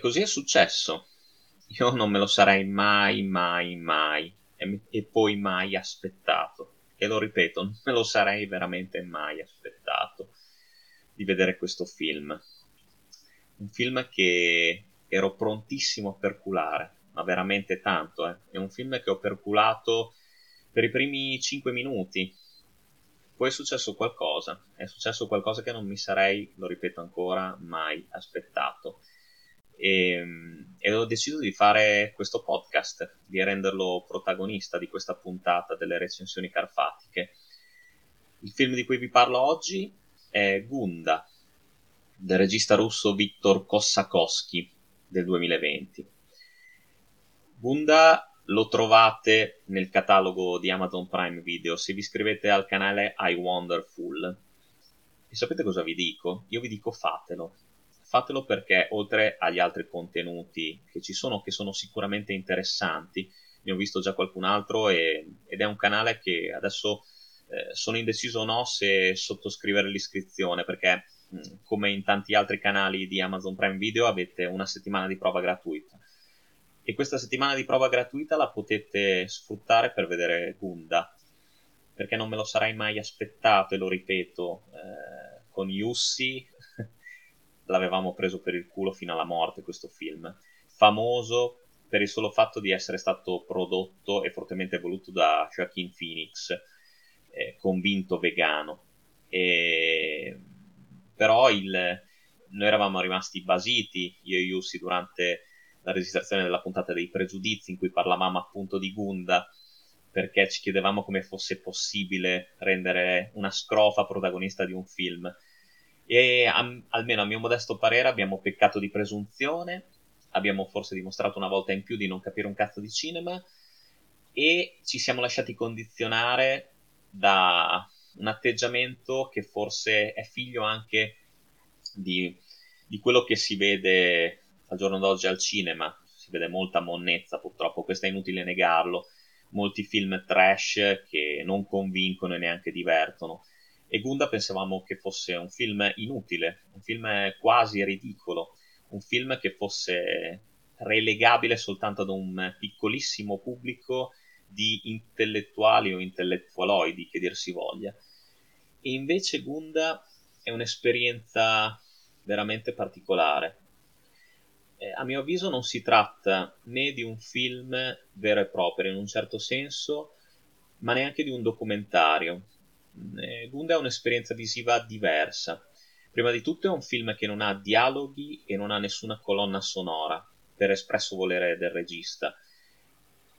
Così è successo. Io non me lo sarei mai, mai, mai e, e poi mai aspettato. E lo ripeto, non me lo sarei veramente mai aspettato di vedere questo film. Un film che ero prontissimo a perculare, ma veramente tanto. Eh. È un film che ho perculato per i primi 5 minuti. Poi è successo qualcosa, è successo qualcosa che non mi sarei, lo ripeto ancora, mai aspettato. E, ehm, e ho deciso di fare questo podcast, di renderlo protagonista di questa puntata delle recensioni carfatiche. Il film di cui vi parlo oggi è Gunda, del regista russo Viktor Kossakowski del 2020. Gunda lo trovate nel catalogo di Amazon Prime Video se vi iscrivete al canale I Wonderful. E sapete cosa vi dico? Io vi dico fatelo fatelo perché oltre agli altri contenuti che ci sono, che sono sicuramente interessanti, ne ho visto già qualcun altro e, ed è un canale che adesso eh, sono indeciso o no se sottoscrivere l'iscrizione perché mm, come in tanti altri canali di Amazon Prime Video avete una settimana di prova gratuita. E questa settimana di prova gratuita la potete sfruttare per vedere Gunda perché non me lo sarei mai aspettato e lo ripeto eh, con Yussi l'avevamo preso per il culo fino alla morte questo film. Famoso per il solo fatto di essere stato prodotto e fortemente voluto da Joaquin Phoenix, eh, convinto vegano. E... Però il... noi eravamo rimasti basiti, io e Yussi, durante la registrazione della puntata dei pregiudizi in cui parlavamo appunto di Gunda perché ci chiedevamo come fosse possibile rendere una scrofa protagonista di un film e am- almeno a mio modesto parere abbiamo peccato di presunzione, abbiamo forse dimostrato una volta in più di non capire un cazzo di cinema e ci siamo lasciati condizionare da un atteggiamento che forse è figlio anche di, di quello che si vede al giorno d'oggi al cinema. Si vede molta monnezza purtroppo, questo è inutile negarlo. Molti film trash che non convincono e neanche divertono e Gunda pensavamo che fosse un film inutile, un film quasi ridicolo, un film che fosse relegabile soltanto ad un piccolissimo pubblico di intellettuali o intellettualoidi, che dir si voglia. E invece Gunda è un'esperienza veramente particolare. Eh, a mio avviso non si tratta né di un film vero e proprio in un certo senso, ma neanche di un documentario, eh, Gunda è un'esperienza visiva diversa. Prima di tutto è un film che non ha dialoghi e non ha nessuna colonna sonora, per espresso volere del regista.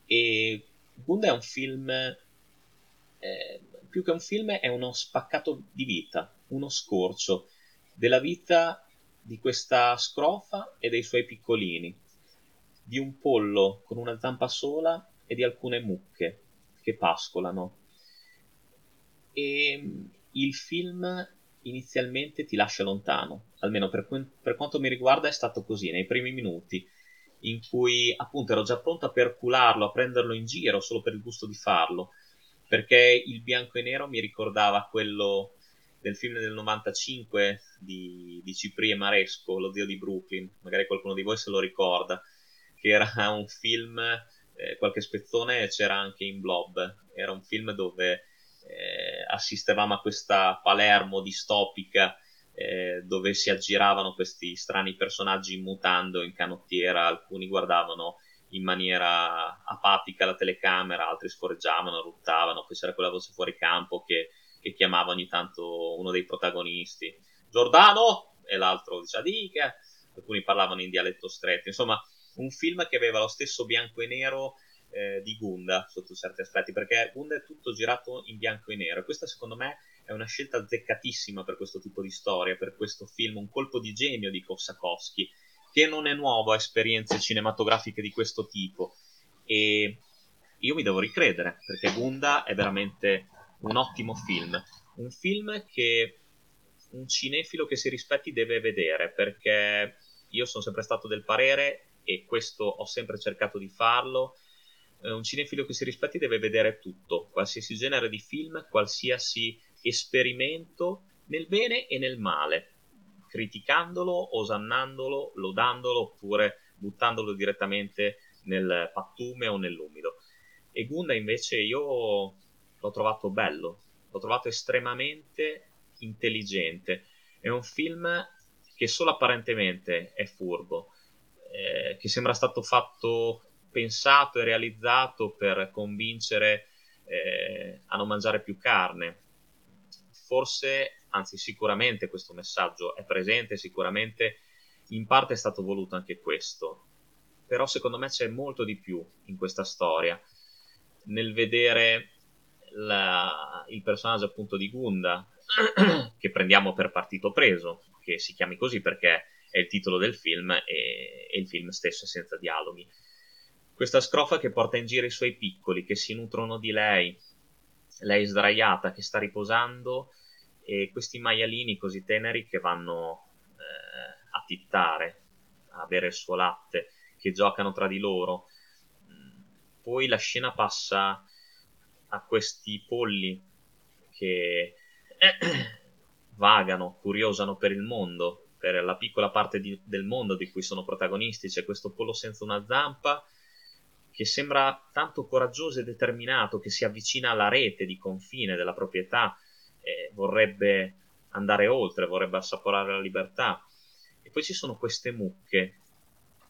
E Gunda è un film, eh, più che un film, è uno spaccato di vita, uno scorcio della vita di questa scrofa e dei suoi piccolini, di un pollo con una zampa sola e di alcune mucche che pascolano e il film inizialmente ti lascia lontano, almeno per, per, quanto mi riguarda è stato così nei primi minuti, in cui appunto ero già pronto a percularlo, a prenderlo in giro solo per il gusto di farlo, perché il bianco e nero mi ricordava quello del film del 95 di, di Cipri e Maresco, Lo Dio di Brooklyn, magari qualcuno di voi se lo ricorda, che era un film, eh, qualche spezzone c'era anche in Blob, era un film dove eh, assistevamo a questa Palermo distopica eh, dove si aggiravano questi strani personaggi mutando, in canottiera, alcuni guardavano in maniera apatica la telecamera, altri scorreggiavano, ruttavano, poi c'era quella voce fuori campo che, che chiamava ogni tanto uno dei protagonisti, Giordano, e l'altro diceva Dica, alcuni parlavano in dialetto stretto, insomma un film che aveva lo stesso bianco e nero eh, di Gunda sotto certi aspetti, perché Gunda è tutto girato in bianco e nero. E questa secondo me è una scelta azzeccatissima per questo tipo di storia, per questo film, un colpo di genio di Kossakowski, che non è nuovo a esperienze cinematografiche di questo tipo. E io mi devo ricredere, perché Gunda è veramente un ottimo film, un film che un cinefilo che si rispetti deve vedere, perché io sono sempre stato del parere e questo ho sempre cercato di farlo un cinefilo che si rispetti deve vedere tutto, qualsiasi genere di film, qualsiasi esperimento nel bene e nel male, criticandolo, osannandolo, lodandolo oppure buttandolo direttamente nel pattume o nell'umido. E Gunda invece io l'ho trovato bello, l'ho trovato estremamente intelligente. È un film che solo apparentemente è furbo, eh, che sembra stato fatto, pensato e realizzato per convincere eh, a non mangiare più carne. Forse, anzi sicuramente questo messaggio è presente, sicuramente in parte è stato voluto anche questo, però secondo me c'è molto di più in questa storia, nel vedere la, il personaggio appunto di Gunda, che prendiamo per partito preso, che si chiami così perché è il titolo del film e, e il film stesso è senza dialoghi. Questa scrofa che porta in giro i suoi piccoli, che si nutrono di lei, lei sdraiata, che sta riposando, e questi maialini così teneri che vanno eh, a tittare, a bere il suo latte, che giocano tra di loro. Poi la scena passa a questi polli che vagano, curiosano per il mondo, per la piccola parte di, del mondo di cui sono protagonisti. C'è questo pollo senza una zampa che sembra tanto coraggioso e determinato, che si avvicina alla rete di confine della proprietà, e vorrebbe andare oltre, vorrebbe assaporare la libertà. E poi ci sono queste mucche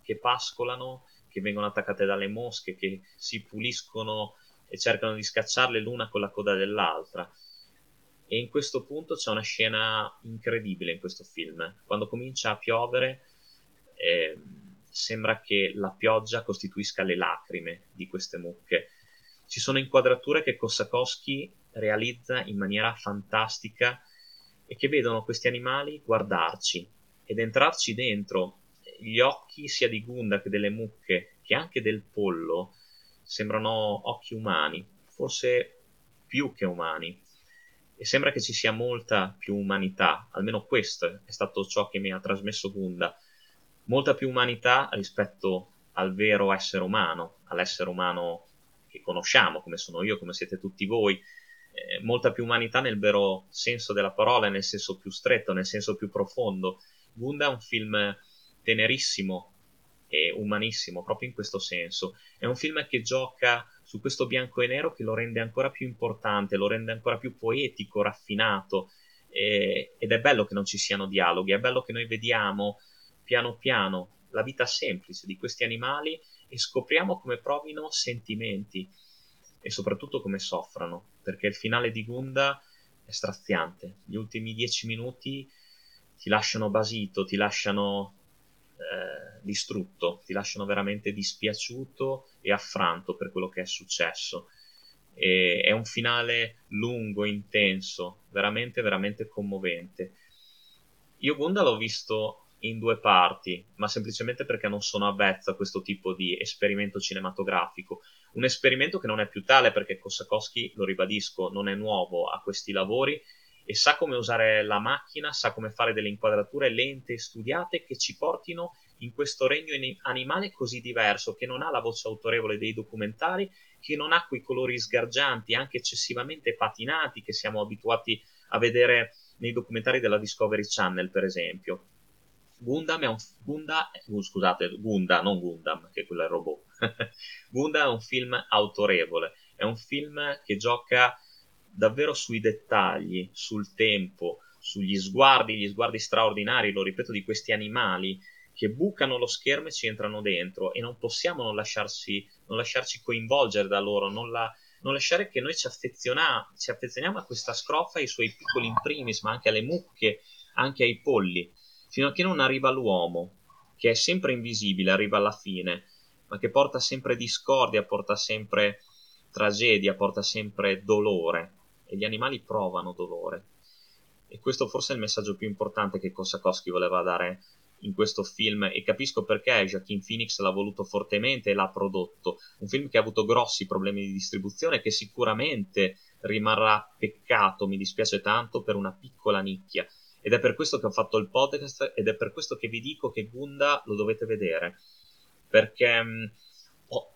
che pascolano, che vengono attaccate dalle mosche, che si puliscono e cercano di scacciarle l'una con la coda dell'altra. E in questo punto c'è una scena incredibile in questo film. Quando comincia a piovere, eh, sembra che la pioggia costituisca le lacrime di queste mucche. Ci sono inquadrature che Kosakowski realizza in maniera fantastica e che vedono questi animali guardarci ed entrarci dentro. Gli occhi sia di Gunda che delle mucche che anche del pollo sembrano occhi umani, forse più che umani. E sembra che ci sia molta più umanità, almeno questo è stato ciò che mi ha trasmesso Gunda, molta più umanità rispetto al vero essere umano, all'essere umano che conosciamo, come sono io, come siete tutti voi, eh, molta più umanità nel vero senso della parola, nel senso più stretto, nel senso più profondo. Gunda è un film tenerissimo, e umanissimo proprio in questo senso. È un film che gioca su questo bianco e nero che lo rende ancora più importante, lo rende ancora più poetico, raffinato. E, ed è bello che non ci siano dialoghi, è bello che noi vediamo piano piano la vita semplice di questi animali e scopriamo come provino sentimenti e soprattutto come soffrano, perché il finale di Gunda è straziante. Gli ultimi dieci minuti ti lasciano basito, ti lasciano eh, distrutto, ti lasciano veramente dispiaciuto e affranto per quello che è successo. E è un finale lungo, intenso, veramente, veramente commovente. Io Gunda l'ho visto in due parti, ma semplicemente perché non sono avvezzo a questo tipo di esperimento cinematografico. Un esperimento che non è più tale perché Kosakowski, lo ribadisco, non è nuovo a questi lavori e sa come usare la macchina, sa come fare delle inquadrature lente e studiate che ci portino in questo regno animale così diverso, che non ha la voce autorevole dei documentari, che non ha quei colori sgargianti, anche eccessivamente patinati, che siamo abituati a vedere nei documentari della Discovery Channel, per esempio. Gundam è un, Gunda, uh, scusate, Gunda, non Gundam, che quello è il robot. Gundam è un film autorevole, è un film che gioca davvero sui dettagli, sul tempo, sugli sguardi, gli sguardi straordinari, lo ripeto, di questi animali che bucano lo schermo e ci entrano dentro e non possiamo non, lasciarsi, non lasciarci coinvolgere da loro, non, la, non lasciare che noi ci, ci affezioniamo a questa scrofa, ai suoi piccoli in primis, ma anche alle mucche, anche ai polli, fino a che non arriva l'uomo, che è sempre invisibile, arriva alla fine, ma che porta sempre discordia, porta sempre tragedia, porta sempre dolore e gli animali provano dolore. E questo forse è il messaggio più importante che Kosakowski voleva dare in questo film e capisco perché Joaquin Phoenix l'ha voluto fortemente e l'ha prodotto. Un film che ha avuto grossi problemi di distribuzione che sicuramente rimarrà peccato, mi dispiace tanto, per una piccola nicchia. Ed è per questo che ho fatto il podcast ed è per questo che vi dico che Gunda lo dovete vedere. Perché, oh,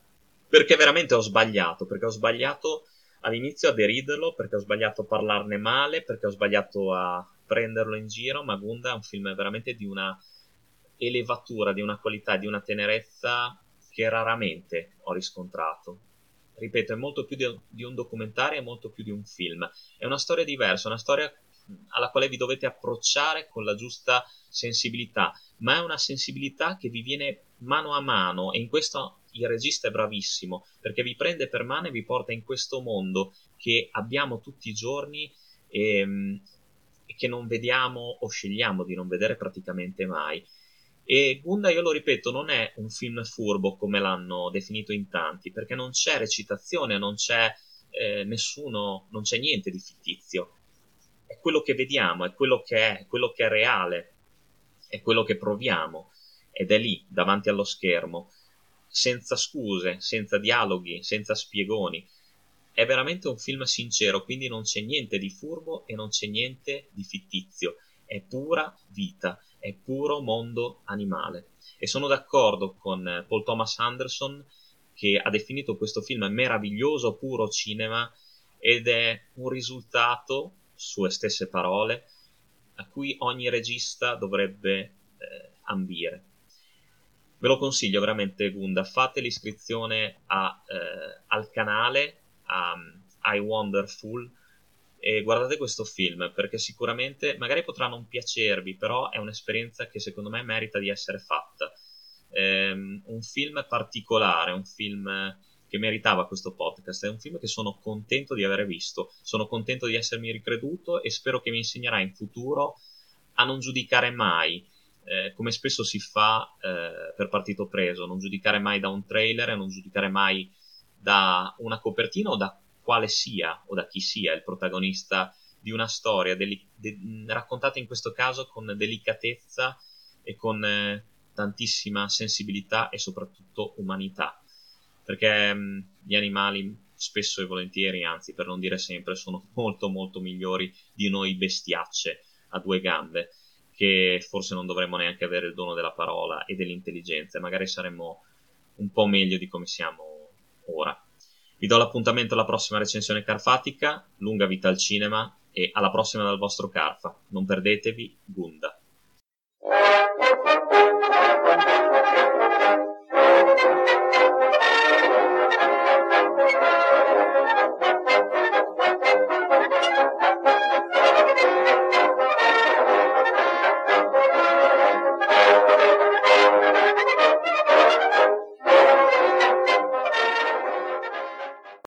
perché veramente ho sbagliato, perché ho sbagliato all'inizio a deriderlo perché ho sbagliato a parlarne male, perché ho sbagliato a prenderlo in giro, ma Gunda è un film veramente di una elevatura, di una qualità, di una tenerezza che raramente ho riscontrato. Ripeto, è molto più di un documentario, è molto più di un film. È una storia diversa, una storia alla quale vi dovete approcciare con la giusta sensibilità, ma è una sensibilità che vi viene mano a mano e in questo il regista è bravissimo perché vi prende per mano e vi porta in questo mondo che abbiamo tutti i giorni e, ehm, e che non vediamo o scegliamo di non vedere praticamente mai. E Gunda, io lo ripeto, non è un film furbo come l'hanno definito in tanti, perché non c'è recitazione, non c'è eh, nessuno, non c'è niente di fittizio. È quello che vediamo, è quello che è, è quello che è reale, è quello che proviamo ed è lì, davanti allo schermo, senza scuse, senza dialoghi, senza spiegoni. È veramente un film sincero, quindi non c'è niente di furbo e non c'è niente di fittizio. È pura vita, è puro mondo animale. E sono d'accordo con Paul Thomas Anderson che ha definito questo film meraviglioso, puro cinema ed è un risultato, sue stesse parole, a cui ogni regista dovrebbe eh, ambire. Ve lo consiglio veramente Gunda, fate l'iscrizione a, eh, al canale a, I Wonderful e guardate questo film perché sicuramente magari potrà non piacervi, però è un'esperienza che secondo me merita di essere fatta. È un film particolare, un film che meritava questo podcast, è un film che sono contento di aver visto, sono contento di essermi ricreduto e spero che mi insegnerà in futuro a non giudicare mai eh, come spesso si fa eh, per partito preso, non giudicare mai da un trailer non giudicare mai da una copertina o da quale sia o da chi sia il protagonista di una storia deli- de- raccontata in questo caso con delicatezza e con eh, tantissima sensibilità e soprattutto umanità perché mm, gli animali spesso e volentieri anzi per non dire sempre sono molto molto migliori di noi bestiacce a due gambe che forse non dovremmo neanche avere il dono della parola e dell'intelligenza, magari saremmo un po' meglio di come siamo ora. Vi do l'appuntamento alla prossima recensione carfatica, lunga vita al cinema e alla prossima dal vostro Carfa. Non perdetevi Gunda.